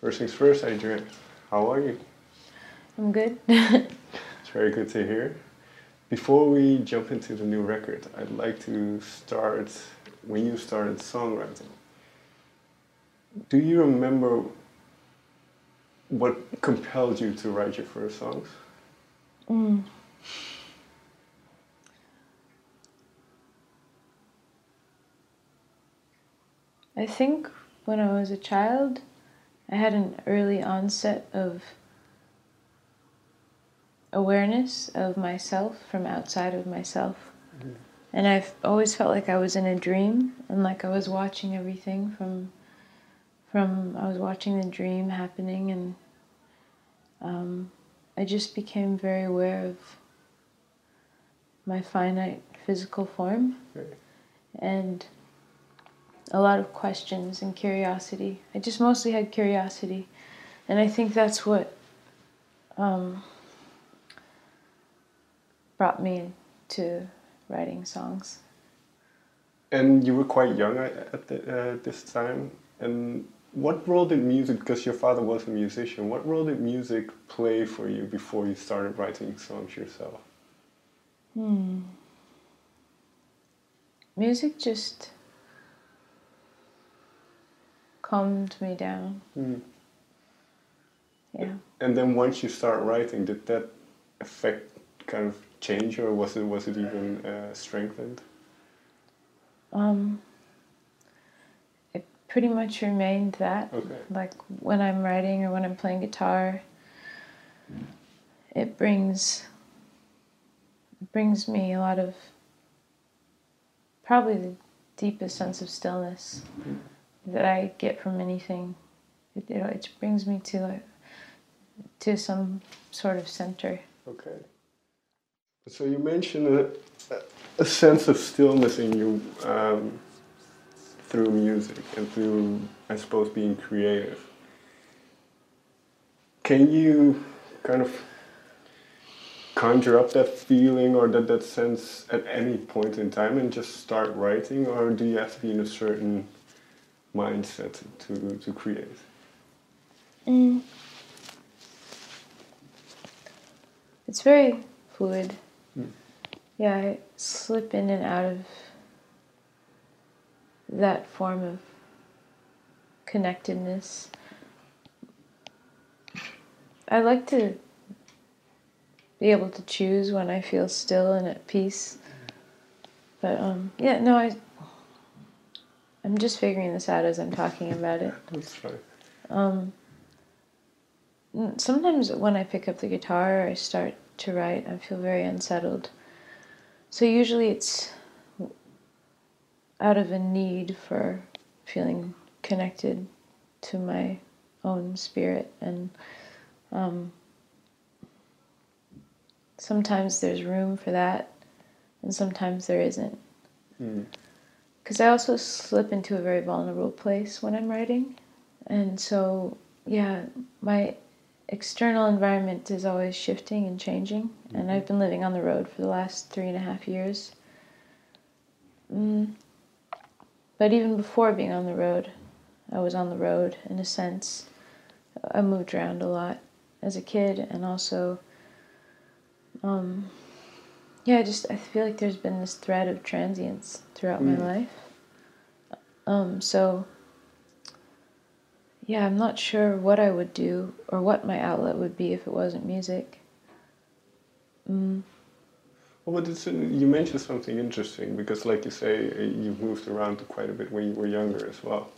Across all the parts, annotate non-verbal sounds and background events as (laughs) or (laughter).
First things first, Adrianne, how are you? I'm good. (laughs) It's very good to hear. Before we jump into the new record, I'd like to start when you started songwriting. Do you remember what compelled you to write your first songs? Mm. I think when I was a child, I had an early onset of awareness of myself from outside of myself. Mhm. And I've always felt like I was in a dream and like I was watching everything from from I was watching the dream happening and um, I just became very aware of my finite physical form Okay. and a lot of questions and curiosity. I just mostly had curiosity, and I think that's what um, brought me to writing songs. And you were quite young at, the, uh, this time. And what role did music, because your father was a musician, what role did music play for you before you started writing songs yourself? Hmm. Music just calmed me down. Mm. Yeah. And then once you start writing, did that affect kind of change, or was it was it even uh, strengthened? Um, it pretty much remained that. Okay. Like when I'm writing or when I'm playing guitar, it brings it brings me a lot of probably the deepest sense of stillness that I get from anything. It, it, brings me to like, to some sort of center. Okay. So you mentioned a, a sense of stillness in you um, through music and through, I suppose, being creative. Can you kind of conjure up that feeling or that, that sense at any point in time and just start writing, or do you have to be in a certain mindset to, to create? Mm. It's very fluid. Mm. Yeah, I slip in and out of that form of connectedness. I like to be able to choose when I feel still and at peace. But um, yeah, no, I. I'm just figuring this out as I'm talking about it. (laughs) That's fine. Um, sometimes when I pick up the guitar or I start to write, I feel very unsettled. So usually it's out of a need for feeling connected to my own spirit and um, sometimes there's room for that and sometimes there isn't Mm. Because I also slip into a very vulnerable place when I'm writing. And so, yeah, my external environment is always shifting and changing. And I've been living on the road for the last three and a half years. Mm. But even before being on the road, I was on the road in a sense. I moved around a lot as a kid and also. Um, yeah, I just I feel like there's been this thread of transience throughout Mm. my life. Um, so yeah, I'm not sure what I would do or what my outlet would be if it wasn't music. Mm. Well, but it's, you mentioned something interesting because, like you say, you moved around quite a bit when you were younger as well.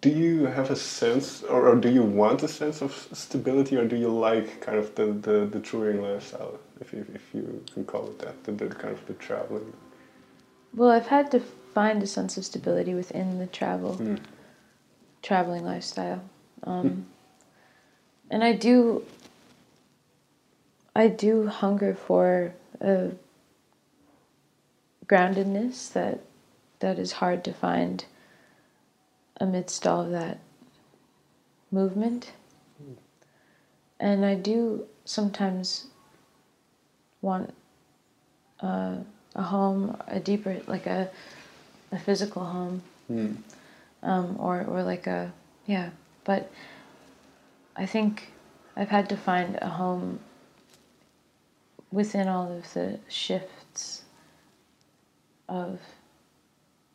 Do you have a sense, or, or do you want a sense of stability, or do you like kind of the, the, the touring lifestyle, if you, if you can call it that, the, the kind of the traveling? Well, I've had to find a sense of stability within the travel, Mm. traveling lifestyle, um, and I do. I do hunger for a groundedness that that is hard to find amidst all of that movement. And I do sometimes want uh, a home, a deeper, like a, a physical home, Mm. um, or, or like a, yeah, but I think I've had to find a home within all of the shifts of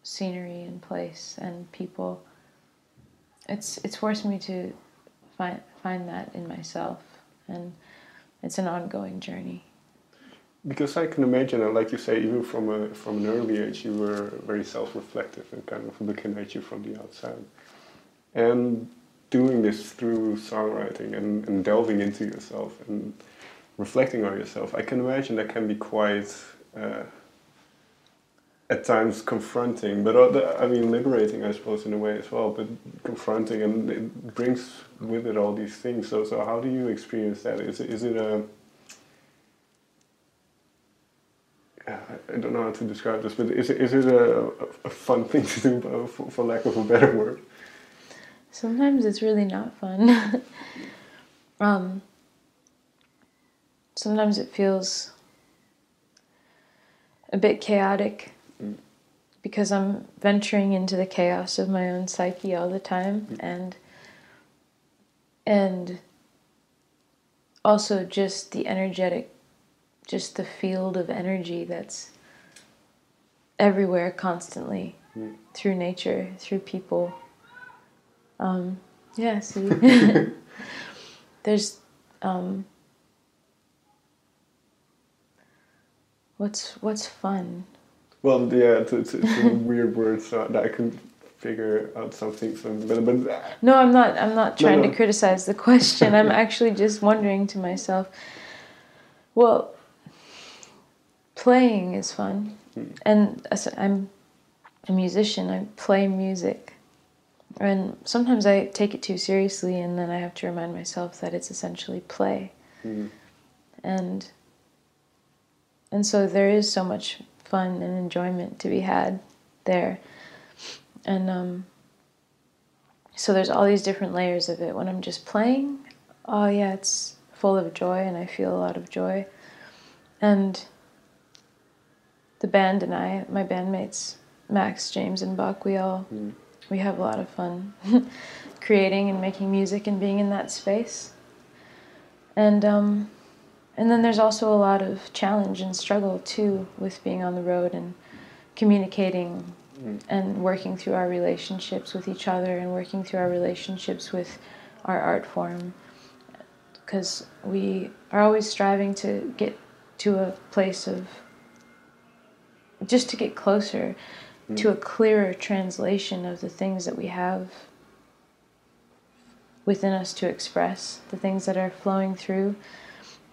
scenery and place and people. It's it's forced me to find find that in myself, and it's an ongoing journey. Because I can imagine, and like you say, even from a from an early age, you were very self-reflective and kind of looking at you from the outside, and doing this through songwriting and, and delving into yourself and reflecting on yourself. I can imagine that can be quite. Uh, at times confronting, but I mean liberating, I suppose, in a way as well. But confronting, and it brings with it all these things. So, so how do you experience that? Is it, is it a I don't know how to describe this, but is it, is it a, a fun thing to do, for, for lack of a better word? Sometimes it's really not fun. (laughs) um, sometimes it feels a bit chaotic because I'm venturing into the chaos of my own psyche all the time mm. and and also just the energetic just the field of energy that's everywhere constantly mm. through nature through people um, yeah see (laughs) (laughs) there's um, what's what's fun well, yeah, it's, it's, it's a (laughs) weird word, so that I can figure out something. So, but, but no, I'm not. I'm not trying no, no. to criticize the question. I'm (laughs) actually just wondering to myself. Well, playing is fun, mm. and I'm a musician. I play music, and sometimes I take it too seriously, and then I have to remind myself that it's essentially play, mm. and and so there is so much fun and enjoyment to be had there. And um, so there's all these different layers of it. When I'm just playing, oh yeah, it's full of joy and I feel a lot of joy. And the band and I, my bandmates, Max, James, and Buck, we all mm. we have a lot of fun (laughs) creating and making music and being in that space. And um, and then there's also a lot of challenge and struggle too with being on the road and communicating mm. and working through our relationships with each other and working through our relationships with our art form because we are always striving to get to a place of just to get closer mm. to a clearer translation of the things that we have within us to express, the things that are flowing through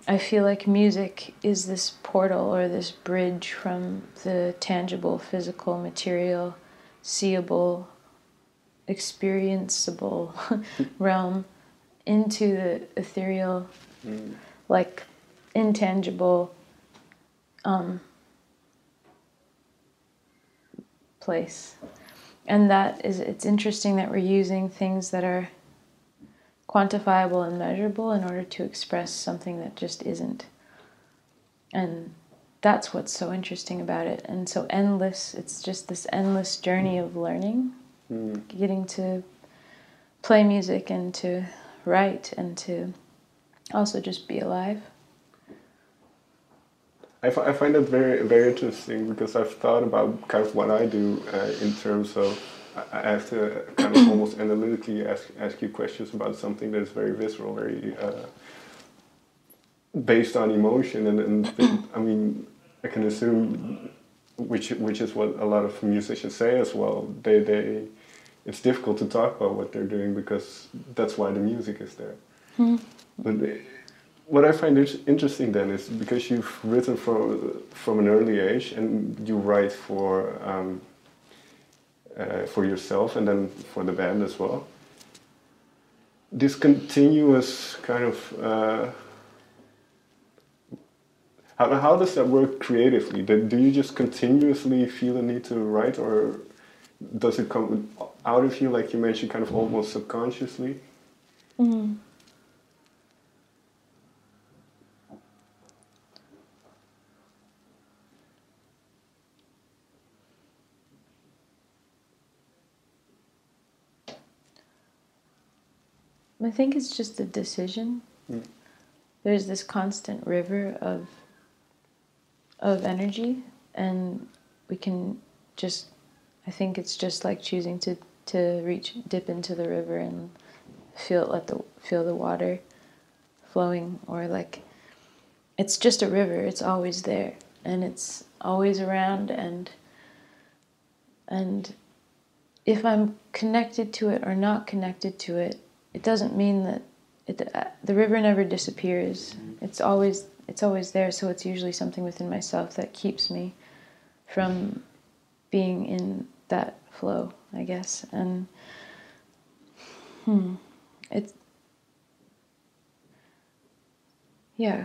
I feel like music is this portal or this bridge from the tangible, physical, material, seeable, experienceable (laughs) realm into the ethereal, mm. like intangible um, place. And that is, it's interesting that we're using things that are quantifiable and measurable in order to express something that just isn't. And that's what's so interesting about it and so endless. It's just this endless journey of learning, mm. getting to play music and to write and to also just be alive. I, I find that very very interesting because I've thought about kind of what I do uh, in terms of I have to kind of almost analytically ask ask you questions about something that is very visceral, very uh, based on emotion, and, and I mean, I can assume, which which is what a lot of musicians say as well. They they, it's difficult to talk about what they're doing because that's why the music is there. Mm. But what I find interesting then is because you've written from from an early age and you write for. Um, uh, for yourself and then for the band as well. This continuous kind of uh, how, how does that work creatively? Do you just continuously feel a need to write, or does it come out of you, like you mentioned, kind of almost subconsciously? Mm-hmm. I think it's just a decision. Mm. There's this constant river of of energy, and we can just. I think it's just like choosing to to reach dip into the river and feel let the feel the water flowing, or like it's just a river. It's always there, and it's always around, and and if I'm connected to it or not connected to it, it doesn't mean that it, uh, the river never disappears. It's always it's always there. So it's usually something within myself that keeps me from being in that flow, I guess. And hmm, it's yeah.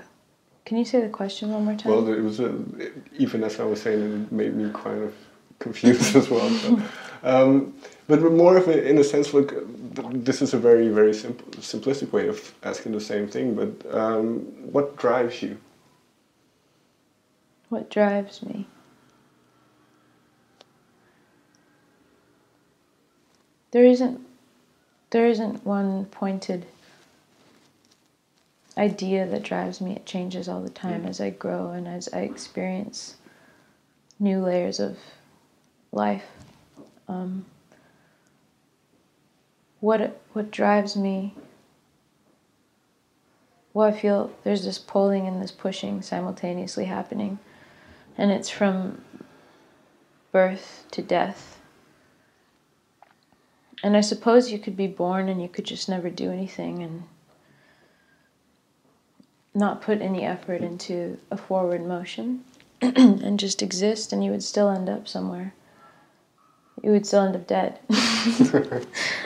Can you say the question one more time? Well, it was a, even as I was saying, it made me kind of confused (laughs) as well. Um, but more of a, in a sense, like this is a very, very simple, simplistic way of asking the same thing. But um, what drives you? What drives me? There isn't, there isn't one pointed idea that drives me. It changes all the time Mm. as I grow and as I experience new layers of life. Um, what what drives me? Well, I feel there's this pulling and this pushing simultaneously happening, and it's from birth to death. And I suppose you could be born and you could just never do anything and not put any effort into a forward motion (clears throat) and just exist, and you would still end up somewhere. You would still end up dead. (laughs)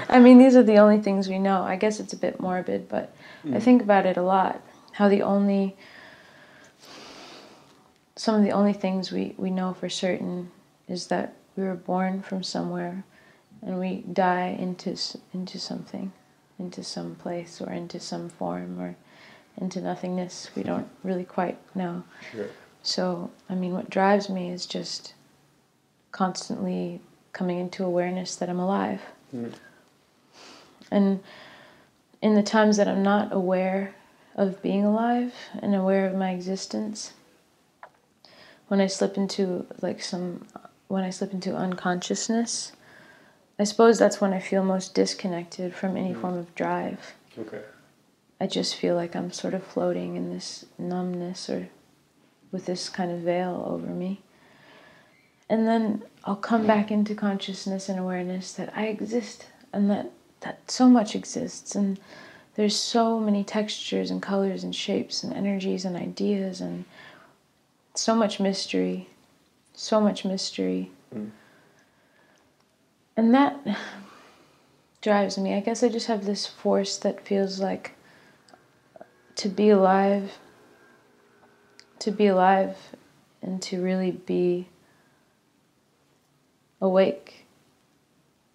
I mean, these are the only things we know. I guess it's a bit morbid, but I mm. think about it a lot. How the only, some of the only things we, we know for certain is that we were born from somewhere and we die into, into something, into some place or into some form or into nothingness. We mm-hmm. don't really quite know. Yeah. So, I mean, what drives me is just constantly coming into awareness that I'm alive. Mm. And in the times that I'm not aware of being alive and aware of my existence, when I slip into like some, when I slip into unconsciousness, I suppose that's when I feel most disconnected from any Mm. form of drive. Okay. I just feel like I'm sort of floating in this numbness or with this kind of veil over me. And then I'll come back into consciousness and awareness that I exist and that, that so much exists and there's so many textures and colors and shapes and energies and ideas and so much mystery, so much mystery. Mm. And that drives me. I guess I just have this force that feels like to be alive, to be alive, and to really be awake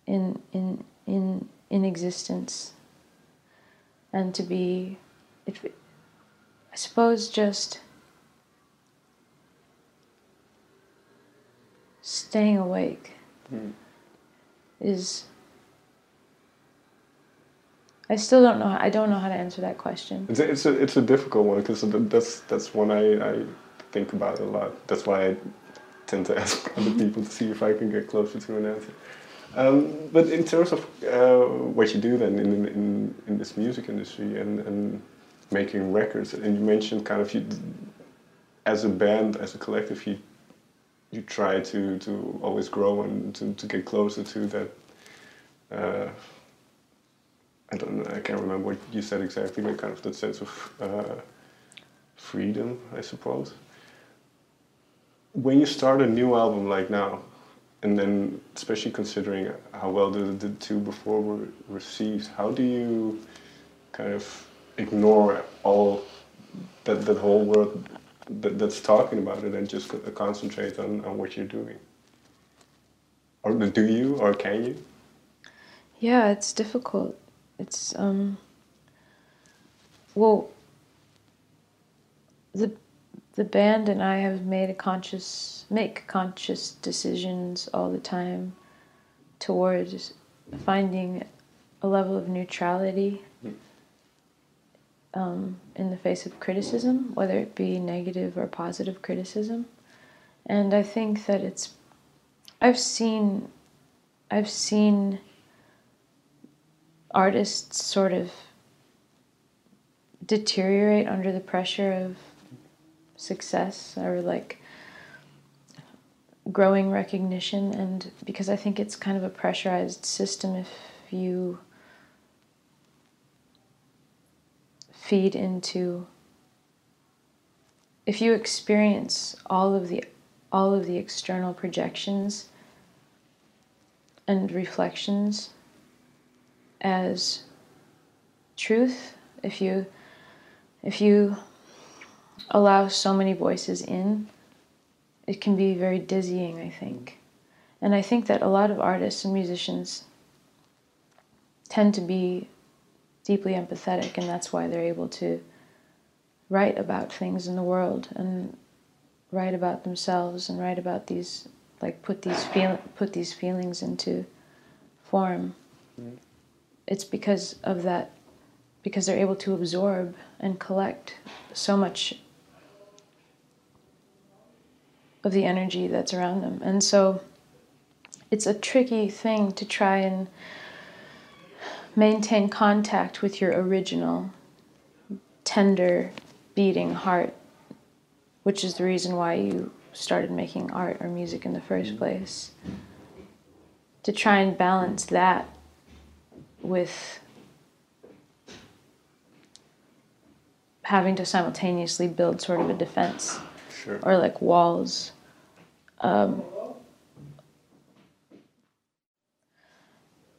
in in in in existence, and to be, it, I suppose, just staying awake Mm. is. I still don't know. I don't know how to answer that question. It's a, it's a, it's a difficult one because that's that's one I, I think about a lot. That's why I tend to (laughs) ask other people to see if I can get closer to an answer. Um, but in terms of uh, what you do then in, in, in this music industry and, and making records, and you mentioned kind of you, as a band, as a collective, you you try to, to always grow and to, to get closer to that. Uh, I don't know. I can't remember what you said exactly, but kind of that sense of uh, freedom, I suppose. When you start a new album like now, and then especially considering how well the, the two before were received, how do you kind of ignore all that that whole world that, that's talking about it and just concentrate on, on what you're doing? Or do you, or can you? Yeah, it's difficult. It's um well the the band and I have made a conscious make conscious decisions all the time towards finding a level of neutrality um, in the face of criticism, whether it be negative or positive criticism. And I think that it's, I've seen, I've seen artists sort of deteriorate under the pressure of success or like growing recognition. And because I think it's kind of a pressurized system if you feed into if you experience all of the all of the external projections and reflections as truth if you if you allow so many voices in it can be very dizzying i think and i think that a lot of artists and musicians tend to be deeply empathetic and that's why they're able to write about things in the world and write about themselves and write about these like put these feel put these feelings into form mm. it's because of that because they're able to absorb and collect so much of the energy that's around them and so it's a tricky thing to try and maintain contact with your original tender beating heart which is the reason why you started making art or music in the first mm-hmm. place. To try and balance that with having to simultaneously build sort of a defense sure. or like walls. Um,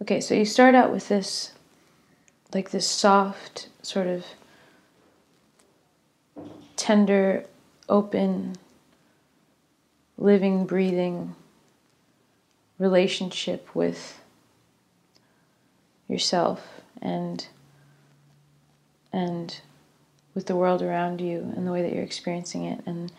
okay, so you start out with this, like this soft, sort of tender open, living, breathing relationship with yourself and and with the world around you and the way that you're experiencing it and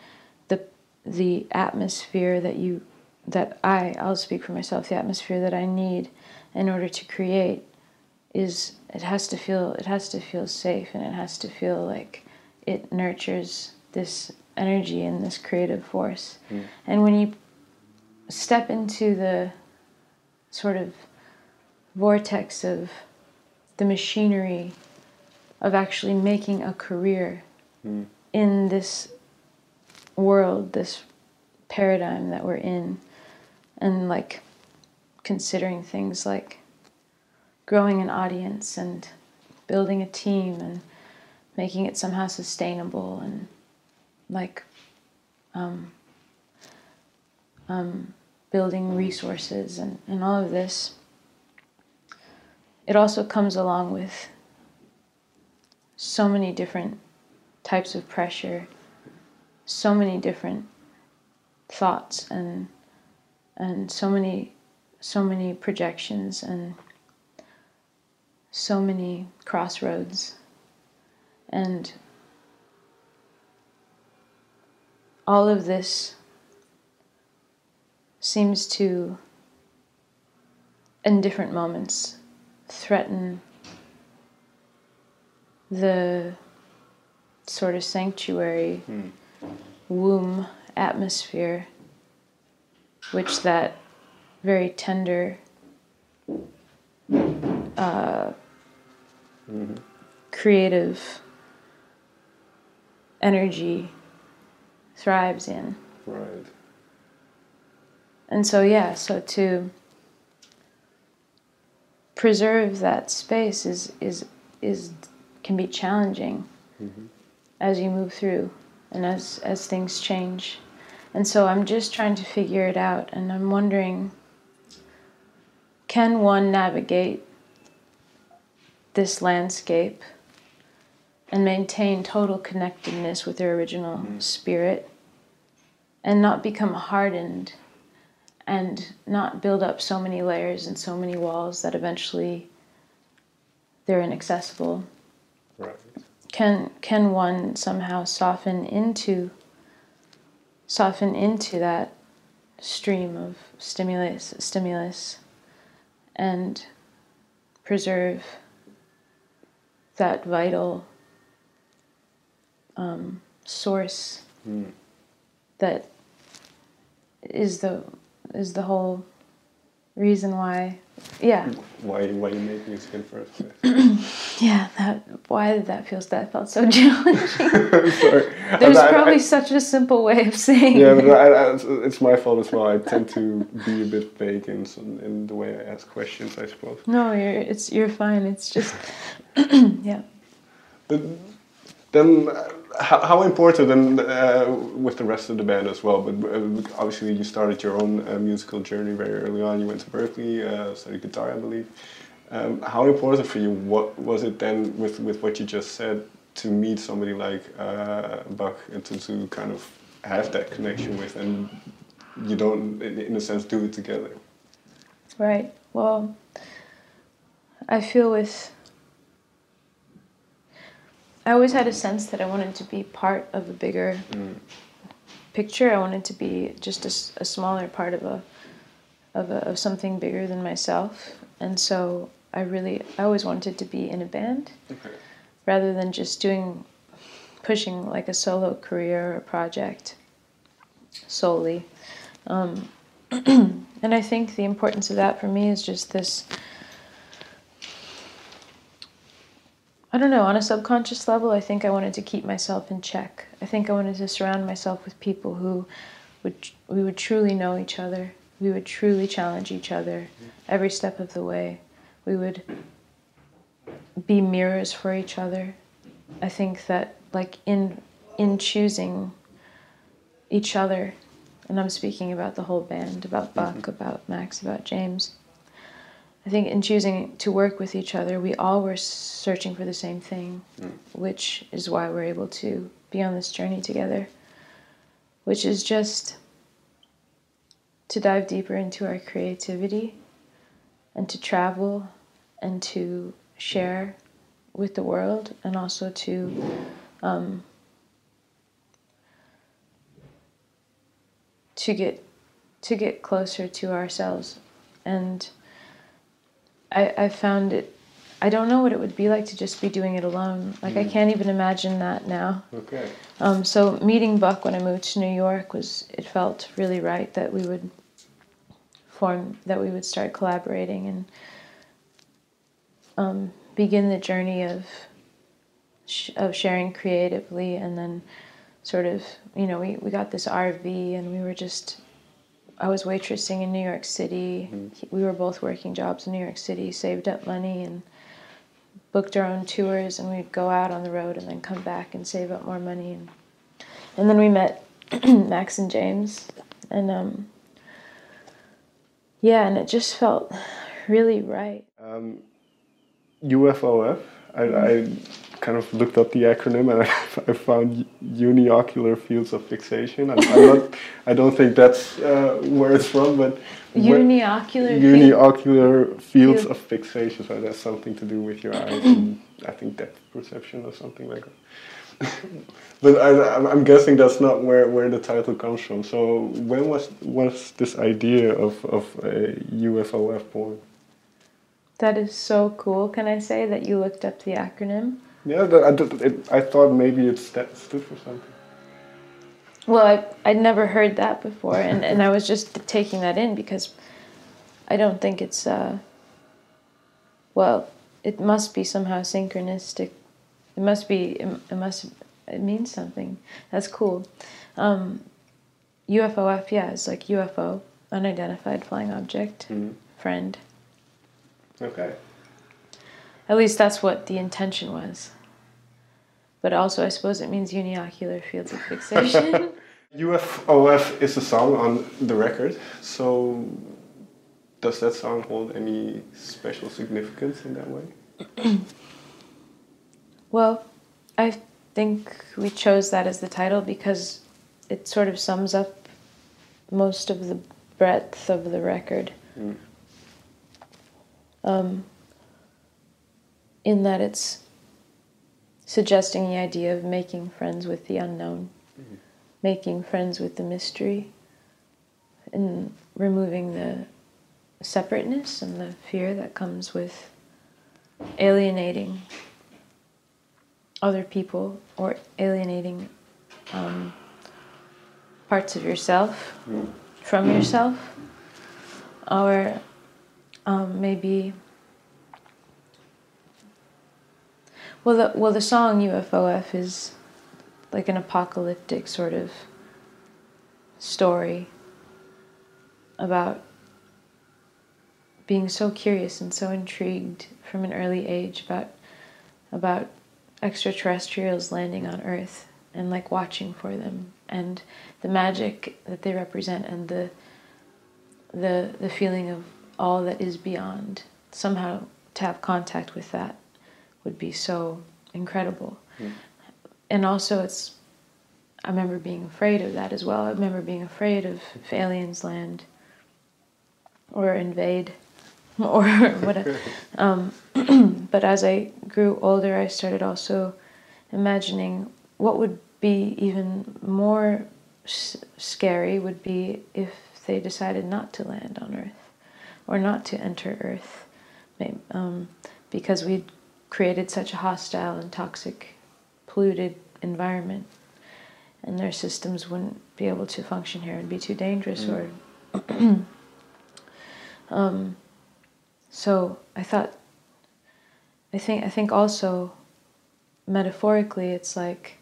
the atmosphere that you that I I'll speak for myself the atmosphere that I need in order to create is it has to feel it has to feel safe and it has to feel like it nurtures this energy and this creative force. Mm. And when you step into the sort of vortex of the machinery of actually making a career mm. in this world, this paradigm that we're in, and like considering things like growing an audience and building a team and making it somehow sustainable and like um, um, building resources and, and all of this, it also comes along with so many different types of pressure, so many different thoughts and and so many so many projections and so many crossroads and all of this seems to, in different moments, threaten the sort of sanctuary mm. Womb atmosphere, which that very tender, uh, mm-hmm. creative energy thrives in. Right. And so, yeah, so to preserve that space is is is can be challenging mm-hmm. as you move through and as as things change. And so I'm just trying to figure it out and I'm wondering can one navigate this landscape and maintain total connectedness with their original mm. spirit and not become hardened and not build up so many layers and so many walls that eventually they're inaccessible. Can can one somehow soften into soften into that stream of stimulus stimulus and preserve that vital um, source Mm. that is the is the whole reason why yeah Why why you make music in first place? (clears throat) yeah that why did that feel that felt so (laughs) challenging (laughs) Sorry. there's I- I- probably such a simple way of saying yeah, it. I, I, it's my fault as well. I tend to be a bit vague in some, in the way I ask questions, I suppose. no you're it's you're fine it's just (clears throat) yeah But then, uh, how, important, and uh, with the rest of the band as well, but uh, obviously you started your own uh, musical journey very early on. You went to Berklee, uh, studied guitar, I believe. Um, how important for you what was it then with, with what you just said to meet somebody like uh, Buck and to, to kind of have that connection with and you don't, in a sense, do it together? Right. Well, I feel with. I always had a sense that I wanted to be part of a bigger Mm. picture. I wanted to be just a smaller part of a, of a of something bigger than myself, and so I really I always wanted to be in a band Okay. rather than just doing pushing like a solo career or project solely. Um, (clears throat) and I think the importance of that for me is just this. I don't know, on a subconscious level, I think I wanted to keep myself in check. I think I wanted to surround myself with people who would we would truly know each other. We would truly challenge each other every step of the way. We would be mirrors for each other. I think that like in in choosing each other, and I'm speaking about the whole band, about Buck, about Max, about James. I think in choosing to work with each other, we all were searching for the same thing, which is why we're able to be on this journey together, which is just to dive deeper into our creativity and to travel and to share with the world and also to um, to get to get closer to ourselves. And I, I found it I don't know what it would be like to just be doing it alone. Like I can't even imagine that now. Okay. Um, so meeting Buck when I moved to New York was it felt really right that we would form that we would start collaborating and um, begin the journey of sh- of sharing creatively and then sort of you know we, we got this RV and we were just I was waitressing in New York City. He- We were both working jobs in New York City, saved up money and booked our own tours and we'd go out on the road and then come back and save up more money and and then we met (clears throat) Max and James and um yeah and it just felt really right. Um, UFOF. I, I kind of looked up the acronym and I, (laughs) I found uniocular fields of fixation. I'm, I'm not. I don't think that's uh, where it's from, but where- Uniocular field- fields Field. of fixation. So that's something to do with your eyes (clears throat) and I think depth perception or something like that. (laughs) but I, I'm- I'm guessing that's not where, where the title comes from. So when was was this idea of of a UFOF born? That is so cool. Can I say that you looked up the acronym? Yeah, I, it, I thought maybe it stood for something. Well, I I'd never heard that before, and, and I was just taking that in because I don't think it's uh. Well, it must be somehow synchronistic. It must be. It, it must. It means something. That's cool. Um, UFOF, yeah, it's like UFO, unidentified flying object, friend. Okay. At least that's what the intention was. But also, I suppose it means uniocular fields of fixation. (laughs) UFOF is a song on the record, so does that song hold any special significance in that way? (clears throat) well, I think we chose that as the title because it sort of sums up most of the breadth of the record. Mm. Um, in that it's suggesting the idea of making friends with the unknown, making friends with the mystery, and removing the separateness and the fear that comes with alienating other people or alienating um, parts of yourself Mm. from yourself, or um, maybe. Well, the well the song UFOF is like an apocalyptic sort of story about being so curious and so intrigued from an early age about about extraterrestrials landing on Earth and like watching for them and the magic that they represent and the the the feeling of all that is beyond. Somehow to have contact with that would be so incredible. Mm. And also it's I remember being afraid of that as well. I remember being afraid of if aliens land or invade (laughs) or whatever. (laughs) Um, (clears throat) but as I grew older, I started also imagining what would be even more s- scary would be if they decided not to land on Earth or not to enter Earth, um, because we'd created such a hostile and toxic, polluted environment, and their systems wouldn't be able to function here and be too dangerous or. (clears throat) um, so I thought. I think I think also metaphorically it's like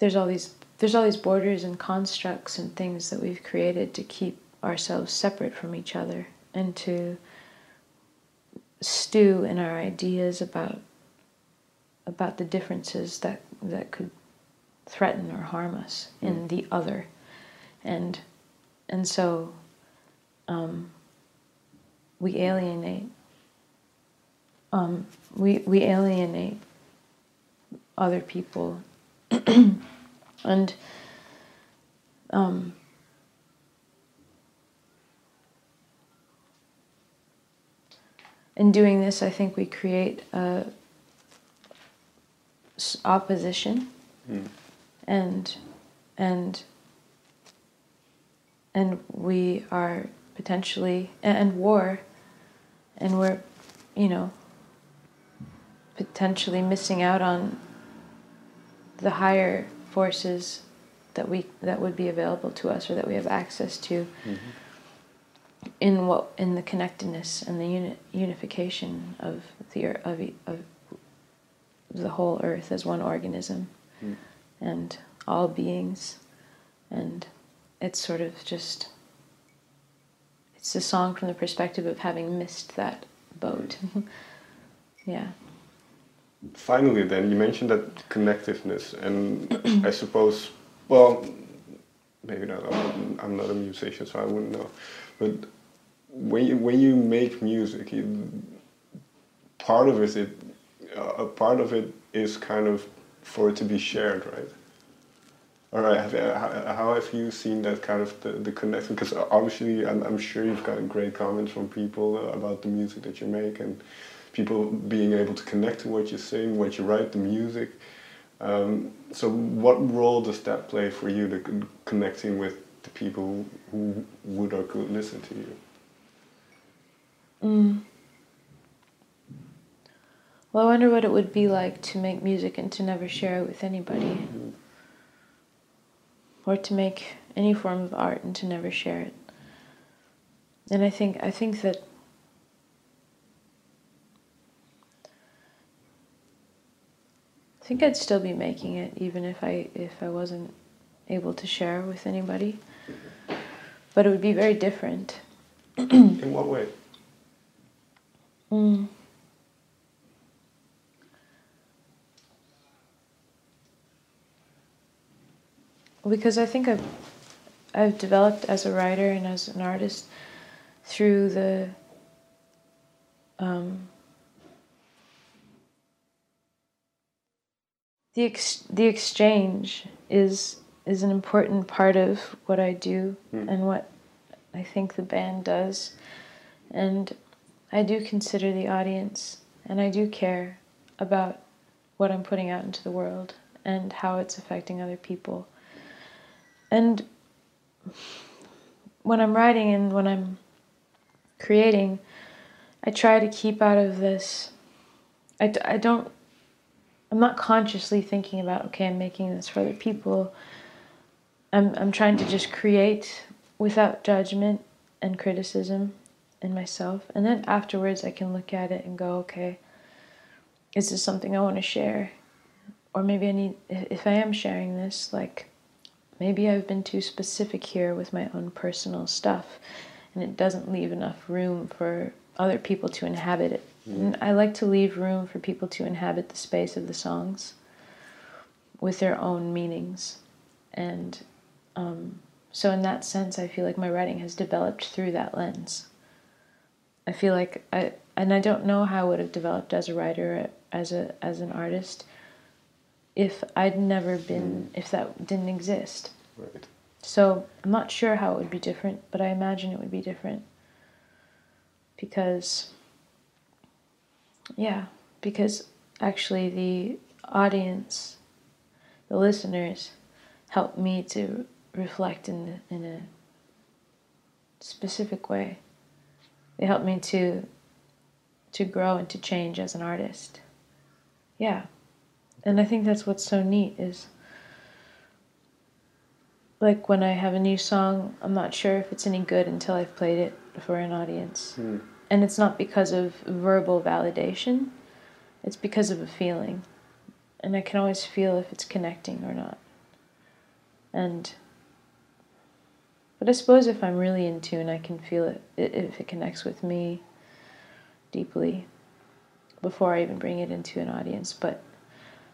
there's all these there's all these borders and constructs and things that we've created to keep ourselves separate from each other and to stew in our ideas about about the differences that that could threaten or harm us in the other. And and so um, we alienate um, we we alienate other people. (clears throat) And um, in doing this, I think we create opposition Mm. and and and we are potentially and, war and we're you know potentially missing out on the higher forces that we that would be available to us or that we have access to Mhm. In what in the connectedness and the uni- unification of the of, of the whole earth as one organism Mm. and all beings and it's sort of just it's a song from the perspective of having missed that boat (laughs) yeah Finally, then you mentioned that connectiveness, and I suppose, well, maybe not. I'm, not. I'm not a musician, so I wouldn't know. But when you when you make music, part of it, it a part of it is kind of for it to be shared, right? All right. Have, how have you seen that kind of the, the connection? Because obviously, I'm, I'm sure you've gotten great comments from people about the music that you make and people being able to connect to what you sing, what you write, the music. Um, so, what role does that play for you, the connecting with the people who would or could listen to you? Mm. Well, I wonder what it would be like to make music and to never share it with anybody. Or to make any form of art and to never share it. And I think I think that I think I'd still be making it even if I if I wasn't able to share with anybody. But it would be very different. In what way? Mm. Because I think I've I've developed as a writer and as an artist through the um, the ex- the exchange is is an important part of what I do Mm. and what I think the band does, and I do consider the audience and I do care about what I'm putting out into the world and how it's affecting other people. And when I'm writing and when I'm creating, I try to keep out of this. I, I don't I'm not consciously thinking about okay, I'm making this for other people. I'm I'm trying to just create without judgment and criticism in myself, and then afterwards I can look at it and go, okay, is this something I want to share, or maybe I need if I am sharing this, like maybe I've been too specific here with my own personal stuff, and it doesn't leave enough room for other people to inhabit it. Mm. I like to leave room for people to inhabit the space of the songs with their own meanings. And um, so, in that sense, I feel like my writing has developed through that lens. I feel like I, and I don't know how I would have developed as a writer, as a as an artist, if I'd never been, mm. if that didn't exist. Right. So I'm not sure how it would be different, but I imagine it would be different because yeah because actually the audience the listeners helped me to reflect in in a specific way they help me to to grow and to change as an artist yeah and i think that's what's so neat is like when I have a new song, I'm not sure if it's any good until I've played it for an audience. Mm. And it's not because of verbal validation, it's because of a feeling. And I can always feel if it's connecting or not. And but I suppose if I'm really in tune, I can feel it if it connects with me deeply before I even bring it into an audience. But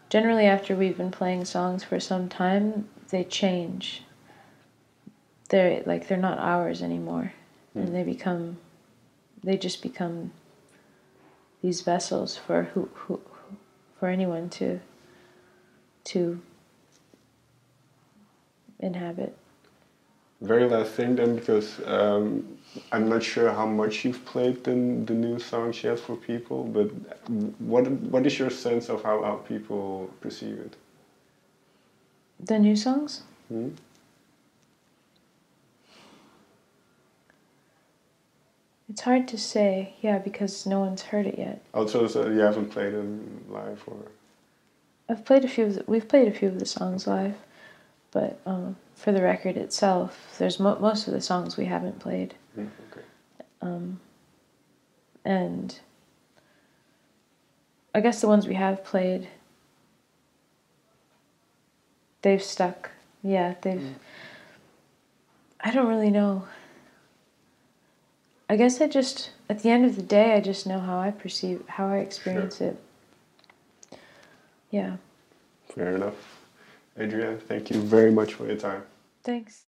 generally, after we've been playing songs for some time, they change they're like they're not ours anymore mm. and they become they just become these vessels for who, who for anyone to to inhabit very last thing then because um, I'm not sure how much you've played the, the new songs yet for people but what what is your sense of how, how people perceive it the new songs hmm? It's hard to say, yeah, because no one's heard it yet. Also, so you haven't played them live, or? I've played a few. Of the, we've played a few of the songs live, but um, for the record itself, there's mo- most of the songs we haven't played. Mm, okay. Um, and I guess the ones we have played, they've stuck. Yeah, they've. Mm. I don't really know. I guess I just, at the end of the day, I just know how I perceive, how I experience sure. it. Yeah. Fair enough. Adrianne, thank you very much for your time. Thanks.